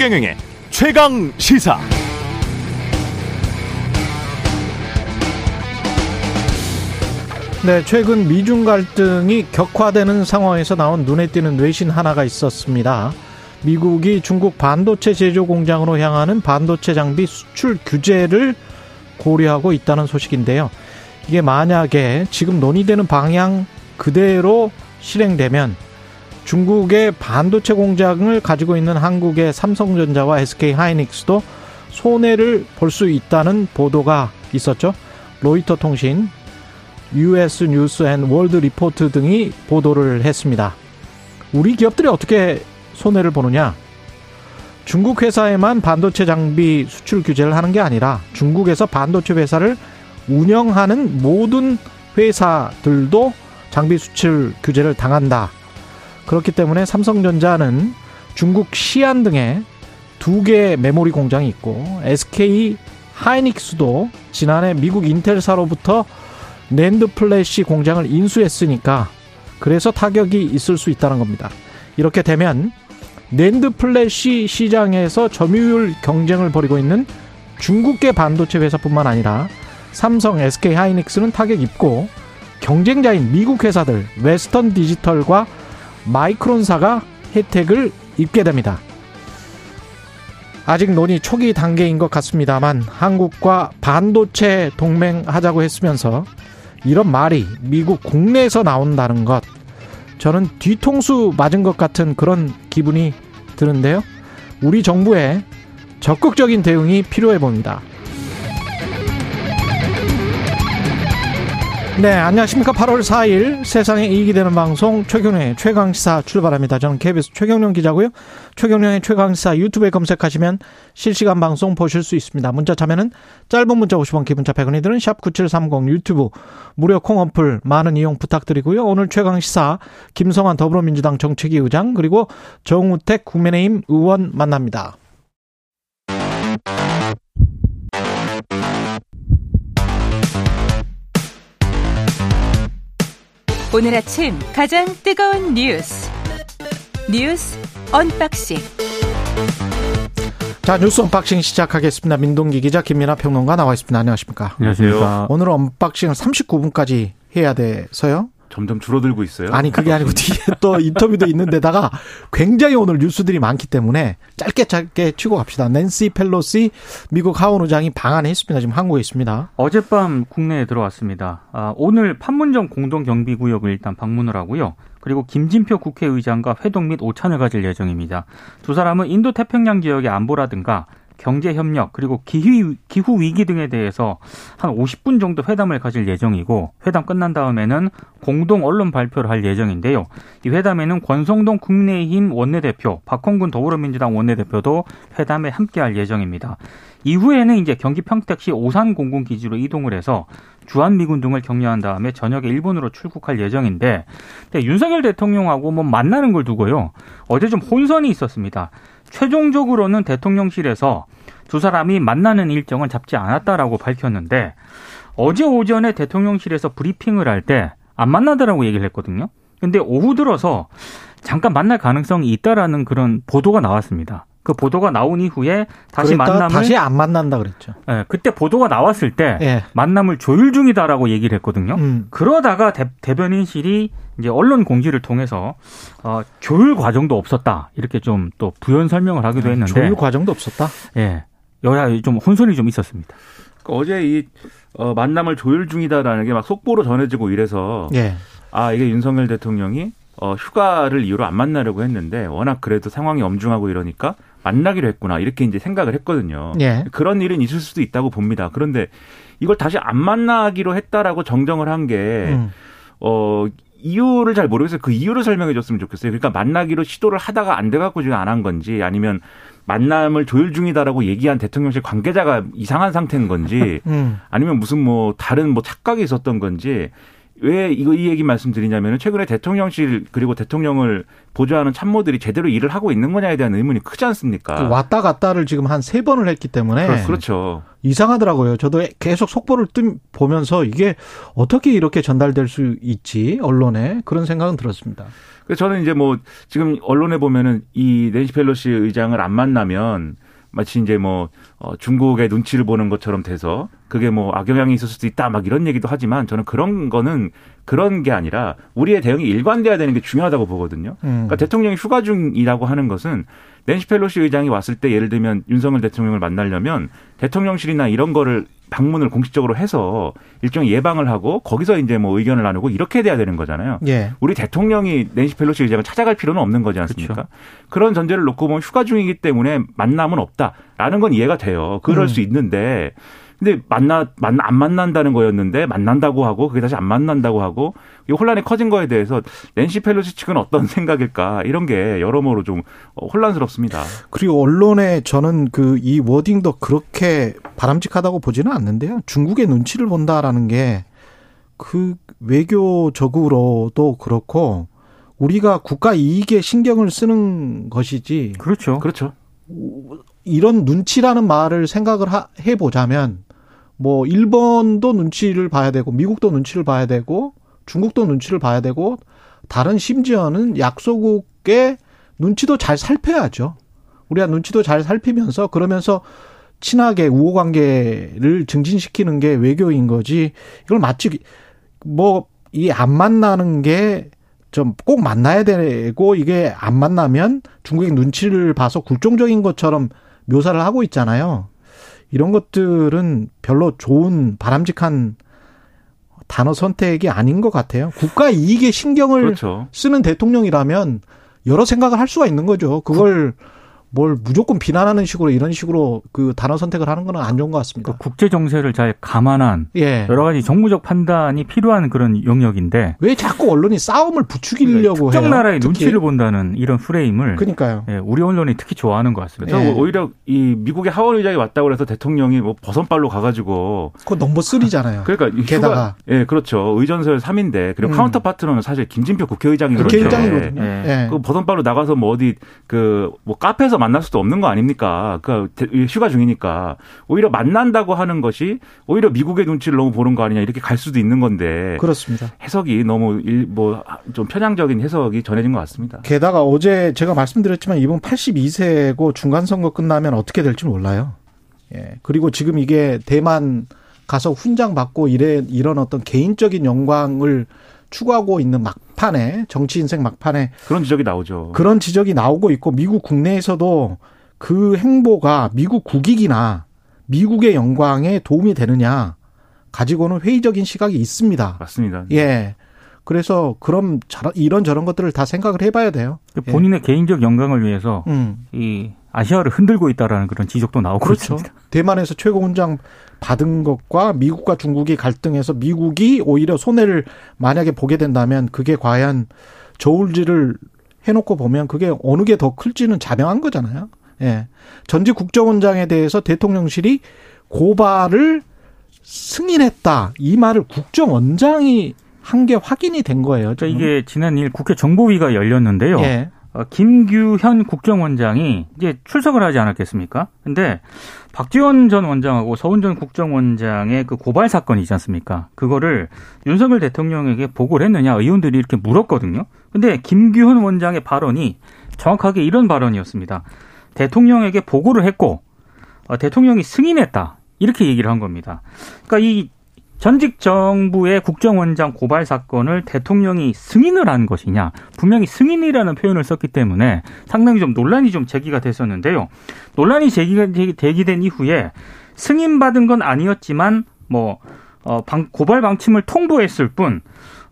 최경영의 최강 시사. 네, 최근 미중 갈등이 격화되는 상황에서 나온 눈에 띄는 뇌신 하나가 있었습니다. 미국이 중국 반도체 제조 공장으로 향하는 반도체 장비 수출 규제를 고려하고 있다는 소식인데요. 이게 만약에 지금 논의되는 방향 그대로 실행되면 중국의 반도체 공장을 가지고 있는 한국의 삼성전자와 SK 하이닉스도 손해를 볼 수 있다는 보도가 있었죠. 로이터 통신, US 뉴스 앤 월드 리포트 등이 보도를 했습니다. 우리 기업들이 어떻게 손해를 보느냐? 중국 회사에만 반도체 장비 수출 규제를 하는 게 아니라 중국에서 반도체 회사를 운영하는 모든 회사들도 장비 수출 규제를 당한다. 그렇기 때문에 삼성전자는 중국 시안 등에 두 개의 메모리 공장이 있고 SK 하이닉스도 지난해 미국 인텔사로부터 NAND flash 공장을 인수했으니까 그래서 타격이 있을 수 있다는 겁니다. 이렇게 되면 NAND flash 시장에서 점유율 경쟁을 벌이고 있는 중국계 반도체 회사뿐만 아니라 삼성, SK 하이닉스는 타격 입고 경쟁자인 미국 회사들 웨스턴 디지털과 마이크론사가 혜택을 입게 됩니다. 아직 논의 초기 단계인 것 같습니다만 한국과 반도체 동맹하자고 했으면서 이런 말이 미국 국내에서 나온다는 것 저는 뒤통수 맞은 것 같은 그런 기분이 드는데요. 우리 정부의 적극적인 대응이 필요해 보입니다. 네, 안녕하십니까. 8월 4일 세상에 이익이 되는 방송 최경련의 최강시사 출발합니다. 저는 KBS 최경련 기자고요. 최경련의 최강시사 유튜브에 검색하시면 실시간 방송 보실 수 있습니다. 문자 참여는 짧은 문자 50원, 기본자 100원이 드는 샵9730 유튜브 무료 콩 어플 많은 이용 부탁드리고요. 오늘 최강시사 김성환 더불어민주당 정책위 의장 그리고 정우택 국민의힘 의원 만납니다. 오늘 아침 가장 뜨거운 뉴스 뉴스 unboxing 자 뉴스 unboxing 시작하겠습니다. 민동기 기자 김민아 평론가 나와 있습니다. 안녕하십니까? 안녕하세요. 오늘 unboxing은 39분까지 해야 돼서요. 점점 줄어들고 있어요. 아니 그게 아니고 뒤에 또 인터뷰도 있는데다가 굉장히 오늘 뉴스들이 많기 때문에 짧게 짧게 치고 갑시다. 낸시 펠로시 미국 하원 의장이 방한했습니다. 지금 한국에 있습니다. 어젯밤 국내에 들어왔습니다. 아, 오늘 판문점 공동 경비 구역을 일단 방문을 하고요. 그리고 김진표 국회의장과 회동 및 오찬을 가질 예정입니다. 두 사람은 인도 태평양 지역의 안보라든가 경제 협력 그리고 기후 기후 위기 등에 대해서 한 50분 정도 회담을 가질 예정이고 회담 끝난 다음에는 공동 언론 발표를 할 예정인데요. 이 회담에는 권성동 국민의힘 원내대표, 박홍근 더불어민주당 원내대표도 회담에 함께할 예정입니다. 이후에는 이제 경기 평택시 오산 공군 기지로 이동을 해서 주한 미군 등을 격려한 다음에 저녁에 일본으로 출국할 예정인데 윤석열 대통령하고 뭐 만나는 걸 두고요. 어제 좀 혼선이 있었습니다. 최종적으로는 대통령실에서 두 사람이 만나는 일정을 잡지 않았다라고 밝혔는데 어제 오전에 대통령실에서 브리핑을 할 때 안 만나더라고 얘기를 했거든요. 근데 오후 들어서 잠깐 만날 가능성이 있다라는 그런 보도가 나왔습니다. 그 보도가 나온 이후에 다시 만남을 다시 안 만난다 그랬죠. 네, 그때 보도가 나왔을 때 예. 만남을 조율 중이다라고 얘기를 했거든요. 음. 그러다가 대, 대변인실이 이제 언론 공지를 통해서 어, 조율 과정도 없었다 이렇게 좀 또 부연 설명을 하기도 했는데 조율 과정도 없었다. 예, 여야 좀 혼선이 좀 있었습니다. 그러니까 어제 이 어, 만남을 조율 중이다라는 게 막 속보로 전해지고 이래서 예. 아 이게 윤석열 대통령이 어, 휴가를 이유로 안 만나려고 했는데 워낙 그래도 상황이 엄중하고 이러니까 만나기로 했구나 이렇게 이제 생각을 했거든요. 예. 그런 일은 있을 수도 있다고 봅니다. 그런데 이걸 다시 안 만나기로 했다라고 정정을 한게 음. 어. 이유를 잘 모르겠어요. 그 이유를 설명해 줬으면 좋겠어요. 그러니까 만나기로 시도를 하다가 안 돼갖고 지금 안 한 건지 아니면 만남을 조율 중이다라고 얘기한 대통령실 관계자가 이상한 상태인 건지 음. 아니면 무슨 뭐 다른 뭐 착각이 있었던 건지 왜 이거 이 얘기 말씀드리냐면 최근에 대통령실 그리고 대통령을 보좌하는 참모들이 제대로 일을 하고 있는 거냐에 대한 의문이 크지 않습니까? 그 왔다 갔다를 지금 한 세 번을 했기 때문에 그렇죠. 이상하더라고요. 저도 계속 속보를 뜸 보면서 이게 어떻게 이렇게 전달될 수 있지 언론에 그런 생각은 들었습니다. 그래서 저는 이제 뭐 지금 언론에 보면은 이 낸시 펠로시 의장을 안 만나면 마치 이제 뭐 어, 중국의 눈치를 보는 것처럼 돼서 그게 뭐 악영향이 있을 수도 있다 막 이런 얘기도 하지만 저는 그런 거는 그런 게 아니라 우리의 대응이 일관돼야 되는 게 중요하다고 보거든요. 음. 그러니까 대통령이 휴가 중이라고 하는 것은 낸시 펠로시 의장이 왔을 때 예를 들면 윤석열 대통령을 만나려면 대통령실이나 이런 거를 방문을 공식적으로 해서 일종의 예방을 하고 거기서 이제 뭐 의견을 나누고 이렇게 돼야 되는 거잖아요. 예. 우리 대통령이 낸시 펠로시 의장을 찾아갈 필요는 없는 거지 않습니까? 그렇죠. 그런 전제를 놓고 보면 휴가 중이기 때문에 만남은 없다라는 건 이해가 돼요. 그럴 음. 수 있는데 근데 만나 만나 안 만난다는 거였는데 만난다고 하고 그게 다시 안 만난다고 하고 이 혼란이 커진 거에 대해서 낸시 펠로시 측은 어떤 생각일까 이런 게 여러모로 좀 혼란스럽습니다. 그리고 언론에 저는 그 이 워딩도 그렇게 바람직하다고 보지는 않는데요. 중국의 눈치를 본다라는 게 그 외교적으로도 그렇고 우리가 국가 이익에 신경을 쓰는 것이지. 그렇죠. 그렇죠. 이런 눈치라는 말을 생각을 해 보자면 뭐 일본도 눈치를 봐야 되고 미국도 눈치를 봐야 되고 중국도 눈치를 봐야 되고 다른 심지어는 약소국의 눈치도 잘 살펴야죠. 우리가 눈치도 잘 살피면서 그러면서 친하게 우호 관계를 증진시키는 게 외교인 거지. 이걸 마치 뭐 이 안 만나는 게 좀 꼭 만나야 되고 이게 안 만나면 중국의 눈치를 봐서 굴종적인 것처럼 묘사를 하고 있잖아요. 이런 것들은 별로 좋은 바람직한 단어 선택이 아닌 것 같아요. 국가 이익에 신경을 그렇죠. 쓰는 대통령이라면 여러 생각을 할 수가 있는 거죠. 그걸 뭘 무조건 비난하는 식으로 이런 식으로 그 단어 선택을 하는 거는 안 좋은 것 같습니다. 그 국제 정세를 잘 감안한 예. 여러 가지 정무적 판단이 필요한 그런 영역인데 왜 자꾸 언론이 싸움을 부추기려고 특정 해요? 나라의 특히. 눈치를 본다는 이런 프레임을 그러니까요. 예, 우리 언론이 특히 좋아하는 것 같습니다. 예. 오히려 이 미국의 하원 의장이 왔다고 해서 대통령이 뭐 버선발로 가가지고 그거 넘버 3잖아요. 그러니까 게다가 예 그렇죠 의전서열 3인데 그리고 음. counter partner는 사실 김진표 국회의장이거든요. 국회의장이거든요. 예. 예. 그 버선발로 나가서 뭐 어디 그 뭐 카페에서 만날 수도 없는 거 아닙니까? 그 휴가 중이니까 오히려 만난다고 하는 것이 오히려 미국의 눈치를 너무 보는 거 아니냐 이렇게 갈 수도 있는 건데 그렇습니다. 해석이 너무 뭐 좀 편향적인 해석이 전해진 것 같습니다. 게다가 어제 제가 말씀드렸지만 이번 82세고 중간 선거 끝나면 어떻게 될지 몰라요. 예. 그리고 지금 이게 대만 가서 훈장 받고 이래 이런 어떤 개인적인 영광을 추구하고 있는 막판에 정치 인생 막판에 그런 지적이 나오죠. 그런 지적이 나오고 있고 미국 국내에서도 그 행보가 미국 국익이나 미국의 영광에 도움이 되느냐 가지고는 회의적인 시각이 있습니다. 맞습니다. 예. 그래서 그럼 이런 저런 것들을 다 생각을 해봐야 돼요. 그 본인의 예. 개인적 영광을 위해서 음. 이 아시아를 흔들고 있다라는 그런 지적도 나오고 그렇죠. 있습니다. 대만에서 최고 훈장 받은 것과 미국과 중국이 갈등해서 미국이 오히려 손해를 만약에 보게 된다면 그게 과연 저울질을 해놓고 보면 그게 어느 게 더 클지는 자명한 거잖아요. 예. 전직 국정원장에 대해서 대통령실이 고발을 승인했다. 이 말을 국정원장이 한 게 확인이 된 거예요. 그러니까 이게 지난 일 국회 정보위가 열렸는데요. 예. 어, 김규현 국정원장이 이제 출석을 하지 않았겠습니까? 근데 박지원 전 원장하고 서훈 전 국정원장의 그 고발 사건이 있지 않습니까? 그거를 윤석열 대통령에게 보고를 했느냐 의원들이 이렇게 물었거든요. 근데 김규현 원장의 발언이 정확하게 이런 발언이었습니다. 대통령에게 보고를 했고 어, 대통령이 승인했다. 이렇게 얘기를 한 겁니다. 그러니까 이 전직 정부의 국정원장 고발 사건을 대통령이 승인을 한 것이냐 분명히 승인이라는 표현을 썼기 때문에 상당히 좀 논란이 좀 제기가 됐었는데요. 논란이 제기가 되기된 이후에 승인받은 건 아니었지만 뭐 어, 방, 고발 방침을 통보했을 뿐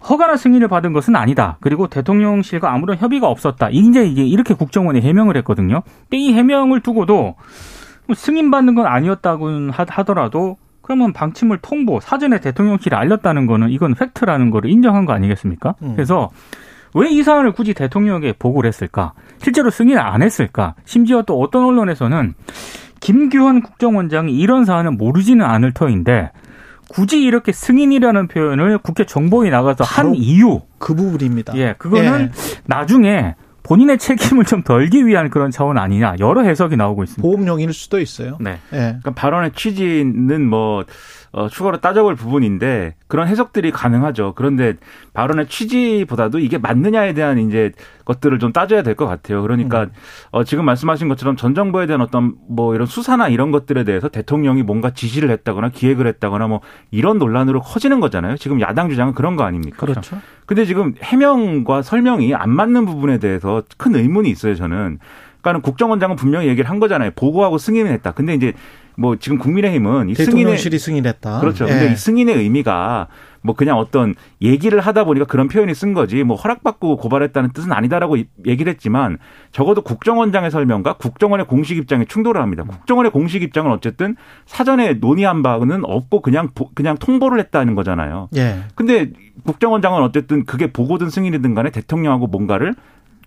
허가나 승인을 받은 것은 아니다. 그리고 대통령실과 아무런 협의가 없었다. 이제 이게 이렇게 국정원이 해명을 했거든요. 이 해명을 두고도 뭐 승인받는 건 아니었다고 하더라도 그러면 방침을 통보, 사전에 대통령실에 알렸다는 거는 이건 팩트라는 거를 인정한 거 아니겠습니까? 음. 그래서 왜 이 사안을 굳이 대통령에게 보고를 했을까? 실제로 승인을 안 했을까? 심지어 또 어떤 언론에서는 김규환 국정원장이 이런 사안은 모르지는 않을 터인데 굳이 이렇게 승인이라는 표현을 국회 정보위 나가서 한 이유 그 부분입니다. 예, 그거는 예. 나중에 본인의 책임을 좀 덜기 위한 그런 차원 아니냐 여러 해석이 나오고 있습니다. 보험용일 수도 있어요. 네. 예. 그러니까 발언의 취지는 뭐 어, 추가로 따져볼 부분인데 그런 해석들이 가능하죠. 그런데 발언의 취지보다도 이게 맞느냐에 대한 이제 것들을 좀 따져야 될 것 같아요. 그러니까 음. 어, 지금 말씀하신 것처럼 전 정부에 대한 어떤 뭐 이런 수사나 이런 것들에 대해서 대통령이 뭔가 지시를 했다거나 기획을 했다거나 뭐 이런 논란으로 커지는 거잖아요. 지금 야당 주장은 그런 거 아닙니까? 그렇죠. 근데 지금 해명과 설명이 안 맞는 부분에 대해서 큰 의문이 있어요, 저는. 그러니까는 국정원장은 분명히 얘기를 한 거잖아요. 보고하고 승인을 했다. 근데 이제 뭐 지금 국민의힘은 이 승인의 대통령실이 승인했다. 그렇죠. 예. 근데 이 승인의 의미가 뭐 그냥 어떤 얘기를 하다 보니까 그런 표현이 쓴 거지 뭐 허락받고 고발했다는 뜻은 아니다라고 이- 얘기를 했지만 적어도 국정원장의 설명과 국정원의 공식 입장에 충돌을 합니다. 국정원의 공식 입장은 어쨌든 사전에 논의한 바는 없고 그냥 보- 그냥 통보를 했다는 거잖아요. 예. 근데 국정원장은 어쨌든 그게 보고든 승인이든 간에 대통령하고 뭔가를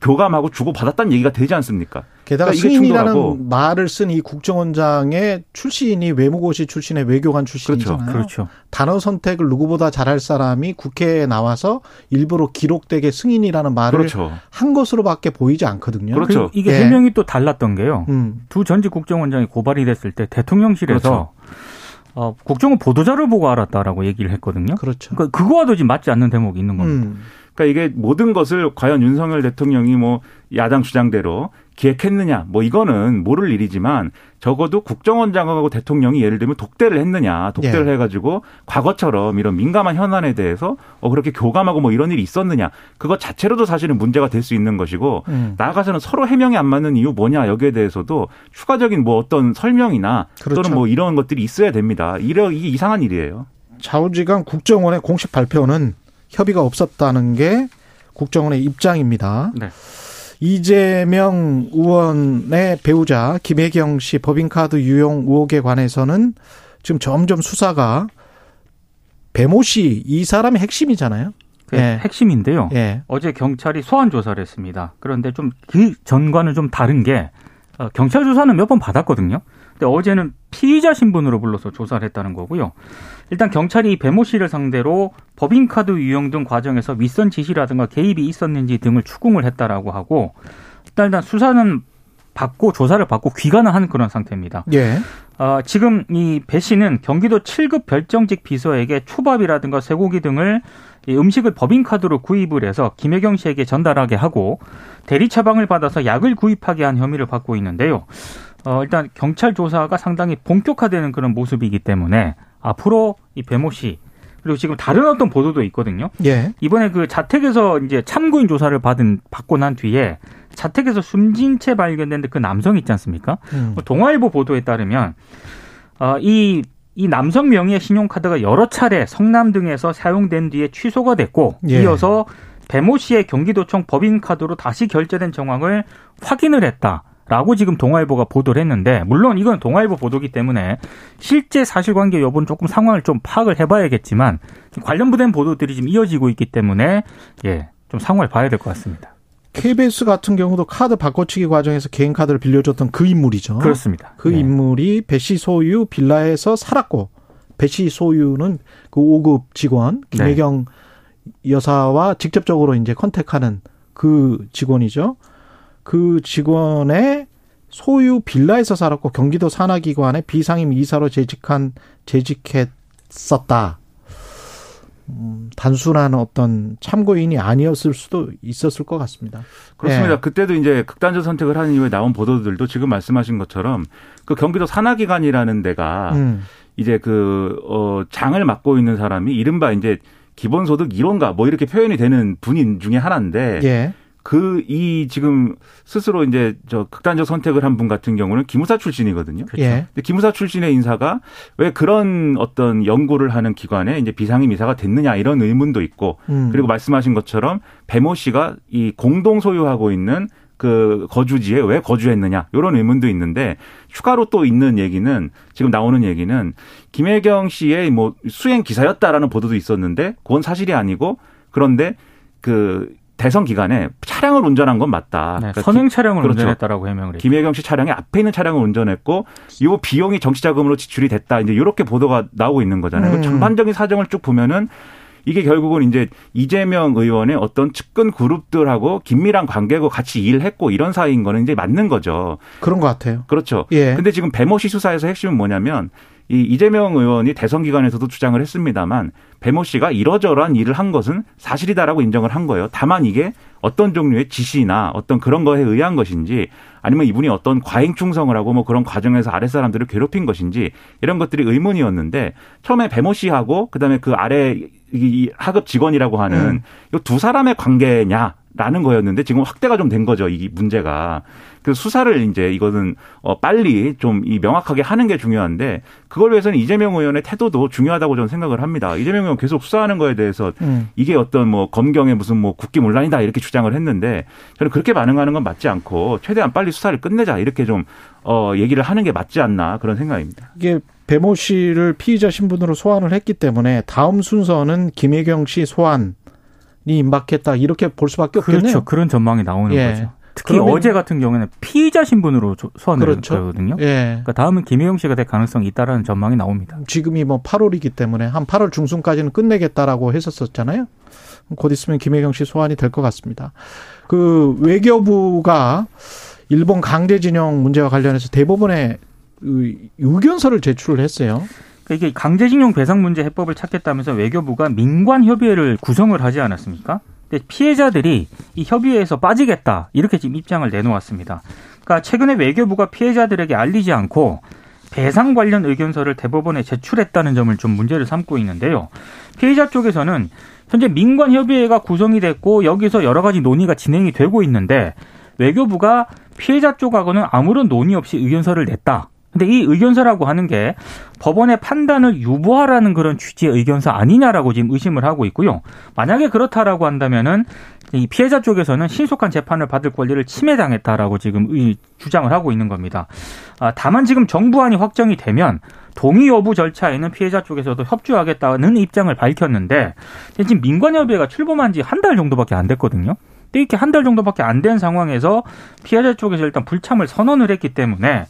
교감하고 주고받았다는 얘기가 되지 않습니까? 게다가 그러니까 승인이라는 충돌하고. 말을 쓴 이 국정원장의 출신이 외무고시 출신의 외교관 출신이잖아요. 그렇죠. 단어 선택을 누구보다 잘할 사람이 국회에 나와서 일부러 기록되게 승인이라는 말을 그렇죠. 한 것으로밖에 보이지 않거든요. 그렇죠. 그리고 이게 예. 해명이 또 달랐던 게요. 음. 두 전직 국정원장이 고발이 됐을 때 대통령실에서 그렇죠. 어, 국정원 보도자를 보고 알았다라고 얘기를 했거든요. 그렇죠. 그러니까 그거와도 지금 맞지 않는 대목이 있는 겁니다. 음. 그러니까 이게 모든 것을 과연 윤석열 대통령이 뭐 야당 주장대로 기획했느냐 뭐 이거는 모를 일이지만 적어도 국정원장하고 대통령이 예를 들면 독대를 했느냐 독대를 예. 해가지고 과거처럼 이런 민감한 현안에 대해서 어 그렇게 교감하고 뭐 이런 일이 있었느냐 그거 자체로도 사실은 문제가 될 수 있는 것이고 음. 나아가서는 서로 해명이 안 맞는 이유 뭐냐 여기에 대해서도 추가적인 뭐 어떤 설명이나 그렇죠. 또는 뭐 이런 것들이 있어야 됩니다. 이래 이게 이상한 일이에요. 좌우지간 국정원의 공식 발표는 협의가 없었다는 게 국정원의 입장입니다. 네. 이재명 의원의 배우자 김혜경 씨 법인카드 유용 의혹에 관해서는 지금 점점 수사가 배모 씨 이 사람이 핵심이잖아요. 예. 핵심인데요. 예. 어제 경찰이 소환 조사를 했습니다. 그런데 좀 그 전과는 좀 다른 게 어, 경찰 조사는 몇 번 받았거든요. 근데 어제는 피의자 신분으로 불러서 조사를 했다는 거고요. 일단 경찰이 배모 씨를 상대로 법인카드 유용 등 과정에서 윗선 지시라든가 개입이 있었는지 등을 추궁을 했다라고 하고 일단, 일단 수사는 받고 조사를 받고 귀가는 하는 그런 상태입니다. 예. 어, 지금 이 배 씨는 경기도 7급 별정직 비서에게 초밥이라든가 쇠고기 등을 이 음식을 법인카드로 구입을 해서 김혜경 씨에게 전달하게 하고 대리 처방을 받아서 약을 구입하게 한 혐의를 받고 있는데요. 어, 일단 경찰 조사가 상당히 본격화되는 그런 모습이기 때문에 앞으로 이 배모 씨 그리고 지금 다른 어떤 보도도 있거든요. 예. 이번에 그 자택에서 이제 참고인 조사를 받은 받고 난 뒤에 자택에서 숨진 채 발견된 그 남성 있지 않습니까? 음. 뭐 동아일보 보도에 따르면 어, 이, 이 남성 명의의 신용카드가 여러 차례 성남 등에서 사용된 뒤에 취소가 됐고 예. 이어서 배모 씨의 경기도청 법인카드로 다시 결제된 정황을 확인을 했다. 라고 지금 동아일보가 보도를 했는데 물론 이건 동아일보 보도기 때문에 실제 사실관계 여부는 조금 상황을 좀 파악을 해봐야겠지만 관련된 보도들이 지금 이어지고 있기 때문에 예 좀 상황을 봐야 될 것 같습니다. KBS 같은 경우도 카드 바꿔치기 과정에서 개인 카드를 빌려줬던 그 인물이죠. 그렇습니다. 그 예. 인물이 배씨 소유 빌라에서 살았고 배씨 소유는 그 5급 직원 네. 김혜경 여사와 직접적으로 이제 컨택하는 그 직원이죠. 그 직원의 소유 빌라에서 살았고 경기도 산하기관의 비상임 이사로 재직한 재직했었다. 음, 단순한 어떤 참고인이 아니었을 수도 있었을 것 같습니다. 그렇습니다. 예. 그때도 이제 극단적 선택을 하는 이후에 나온 보도들도 지금 말씀하신 것처럼 그 경기도 산하기관이라는 데가 음, 이제 그, 어, 장을 맡고 있는 사람이 이른바 이제 기본소득 1호인가 뭐 이렇게 표현이 되는 분인 중에 하나인데 예. 그 이 지금 스스로 이제 저 극단적 선택을 한 분 같은 경우는 기무사 출신이거든요. 예. 근데 기무사 출신의 인사가 왜 그런 어떤 연구를 하는 기관에 이제 비상임 이사가 됐느냐 이런 의문도 있고 음. 그리고 말씀하신 것처럼 배모 씨가 이 공동 소유하고 있는 그 거주지에 왜 거주했느냐 이런 의문도 있는데 추가로 또 있는 얘기는 지금 나오는 얘기는 김혜경 씨의 뭐 수행 기사였다라는 보도도 있었는데 그건 사실이 아니고 그런데 그 대선 기간에 차량을 운전한 건 맞다. 네, 그러니까 선행 차량을 그렇죠. 운전했다라고 해명을 했죠. 김혜경 씨 차량의 앞에 있는 차량을 운전했고 이 비용이 정치 자금으로 지출이 됐다. 이제 이렇게 보도가 나오고 있는 거잖아요. 그 음. 전반적인 사정을 쭉 보면은 이게 결국은 이제 이재명 의원의 어떤 측근 그룹들하고 긴밀한 관계고 같이 일했고 이런 사이인 거는 이제 맞는 거죠. 그런 것 같아요. 그렇죠. 예. 근데 지금 배모 씨 수사에서 핵심은 뭐냐면 이 이재명 의원이 대선 기간에서도 주장을 했습니다만 배모 씨가 이러저러한 일을 한 것은 사실이다라고 인정을 한 거예요. 다만 이게 어떤 종류의 지시나 어떤 그런 거에 의한 것인지 아니면 이분이 어떤 과잉 충성을 하고 뭐 그런 과정에서 아래 사람들을 괴롭힌 것인지 이런 것들이 의문이었는데 처음에 배모 씨하고 그다음에 그 아래 이 하급 직원이라고 하는 음. 이두 사람의 관계냐 라는 거였는데 지금 확대가 좀 된 거죠. 이 문제가. 그 수사를 이제 이거는 어 빨리 좀 이 명확하게 하는 게 중요한데 그걸 위해서는 이재명 의원의 태도도 중요하다고 저는 생각을 합니다. 이재명 의원 계속 수사하는 거에 대해서 음. 이게 어떤 뭐 검경의 무슨 뭐 국기문란이다 이렇게 주장을 했는데 저는 그렇게 반응하는 건 맞지 않고 최대한 빨리 수사를 끝내자 이렇게 좀 어 얘기를 하는 게 맞지 않나 그런 생각입니다. 이게 배모 씨를 피의자 신분으로 소환을 했기 때문에 다음 순서는 김혜경 씨 소환이 임박했다 이렇게 볼 수밖에 없겠네요. 그렇죠. 그런 전망이 나오는 예. 거죠. 특히 어제 같은 경우에는 피의자 신분으로 조- 소환을 그렇죠. 했거든요. 예. 그러니까 다음은 김혜영 씨가 될 가능성이 있다라는 전망이 나옵니다. 지금이 뭐 8월이기 때문에 한 8월 중순까지는 끝내겠다라고 했었었잖아요. 곧 있으면 김혜경 씨 소환이 될 것 같습니다. 그 외교부가 일본 강제징용 문제와 관련해서 대법원에 의- 의견서를 제출을 했어요. 이게 강제징용 배상 문제 해법을 찾겠다면서 외교부가 민관 협의회를 구성을 하지 않았습니까? 근데 피해자들이 이 협의회에서 빠지겠다 이렇게 지금 입장을 내놓았습니다. 그러니까 최근에 외교부가 피해자들에게 알리지 않고 배상 관련 의견서를 대법원에 제출했다는 점을 좀 문제를 삼고 있는데요. 피해자 쪽에서는 현재 민관 협의회가 구성이 됐고 여기서 여러 가지 논의가 진행이 되고 있는데 외교부가 피해자 쪽하고는 아무런 논의 없이 의견서를 냈다. 근데 이 의견서라고 하는 게 법원의 판단을 유보하라는 그런 취지의 의견서 아니냐라고 지금 의심을 하고 있고요. 만약에 그렇다라고 한다면은 이 피해자 쪽에서는 신속한 재판을 받을 권리를 침해당했다라고 지금 의- 주장을 하고 있는 겁니다. 아, 다만 지금 정부안이 확정이 되면 동의 여부 절차에는 피해자 쪽에서도 협조하겠다는 입장을 밝혔는데 지금 민관협의회가 출범한 지 한 달 정도밖에 안 됐거든요. 이렇게 한 달 정도밖에 안 된 상황에서 피해자 쪽에서 일단 불참을 선언을 했기 때문에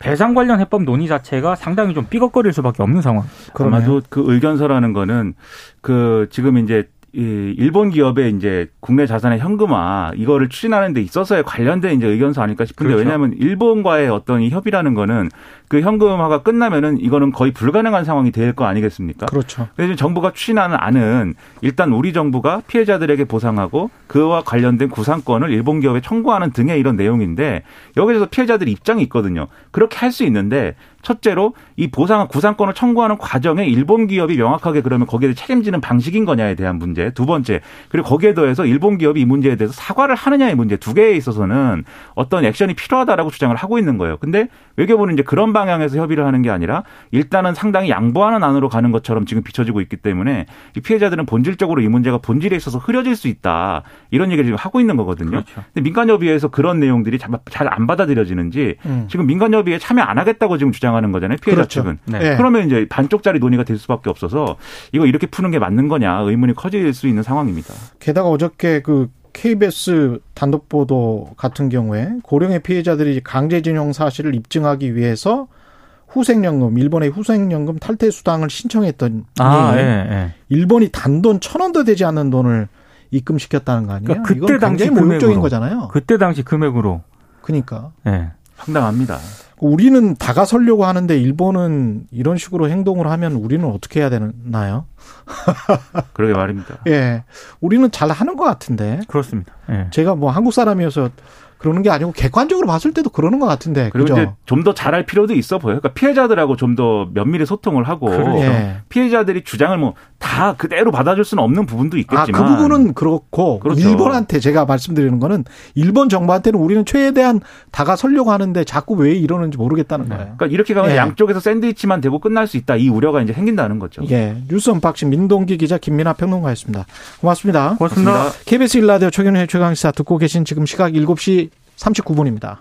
배상 관련 해법 논의 자체가 상당히 좀 삐걱거릴 수밖에 없는 상황. 그러네요. 아마도 그 의견서라는 거는 그 지금 이제 이 일본 기업의 이제 국내 자산의 현금화 이거를 추진하는 데 있어서의 관련된 이제 의견서 아닐까 싶은데 그렇죠. 왜냐하면 일본과의 어떤 이 협의라는 거는 그 현금화가 끝나면은 이거는 거의 불가능한 상황이 될 거 아니겠습니까? 그렇죠. 그래서 정부가 추진하는 안은 일단 우리 정부가 피해자들에게 보상하고 그와 관련된 구상권을 일본 기업에 청구하는 등의 이런 내용인데 여기서 피해자들이 입장이 있거든요. 그렇게 할 수 있는데 첫째로 이 보상 구상권을 청구하는 과정에 일본 기업이 명확하게 그러면 거기에 책임지는 방식인 거냐에 대한 문제. 두 번째 그리고 거기에 더해서 일본 기업이 이 문제에 대해서 사과를 하느냐의 문제 두 개에 있어서는 어떤 액션이 필요하다라고 주장을 하고 있는 거예요. 근데 외교부는 이제 그런 방 향에서 협의를 하는 게 아니라 일단은 상당히 양보하는 안으로 가는 것처럼 지금 비춰지고 있기 때문에 이 피해자들은 본질적으로 이 문제가 본질에 있어서 흐려질 수 있다 이런 얘기를 지금 하고 있는 거거든요. 그렇죠. 근데 민간협의회에서 그런 내용들이 잘 안 받아들여지는지 음. 지금 민간협의회 참여 안 하겠다고 지금 주장하는 거잖아요. 피해자 그렇죠. 측은. 네. 예. 그러면 이제 반쪽짜리 논의가 될 수밖에 없어서 이거 이렇게 푸는 게 맞는 거냐 의문이 커질 수 있는 상황입니다. 게다가 어저께 그 KBS 단독 보도 같은 경우에 고령의 피해자들이 강제징용 사실을 입증하기 위해서 후생연금, 일본의 후생연금 탈퇴 수당을 신청했더니 아, 예, 예. 일본이 단돈 천 원도 되지 않는 돈을 입금시켰다는 거 아니에요? 그러니까 그때 당시 금액으로. 거잖아요. 그때 당시 금액으로. 그러니까 예. 황당합니다. 우리는 다가서려고 하는데 일본은 이런 식으로 행동을 하면 우리는 어떻게 해야 되나요? 그러게 말입니다. 예, 우리는 잘 하는 것 같은데 그렇습니다. 예. 제가 뭐 한국 사람이어서 그러는 게 아니고 객관적으로 봤을 때도 그러는 것 같은데 그리고 그죠? 이제 좀 더 잘할 필요도 있어 보여요. 그러니까 피해자들하고 좀 더 면밀히 소통을 하고 그렇죠. 예. 피해자들이 주장을 뭐 다 그대로 받아줄 수는 없는 부분도 아, 있겠지만 그 부분은 그렇고 그렇죠. 일본한테 제가 말씀드리는 거는 일본 정부한테는 우리는 최대한 다가서려고 하는데 자꾸 왜 이러는지 모르겠다는 거예요. 그러니까 이렇게 가면 예. 양쪽에서 샌드위치만 되고 끝날 수 있다. 이 우려가 이제 생긴다는 거죠. 예, 뉴스 unboxing 민동기 기자 김민아 평론가였습니다. 고맙습니다. 고맙습니다. 고맙습니다. KBS 1라디오 최경영의 최강시사 듣고 계신 지금 시각 7시 39분입니다.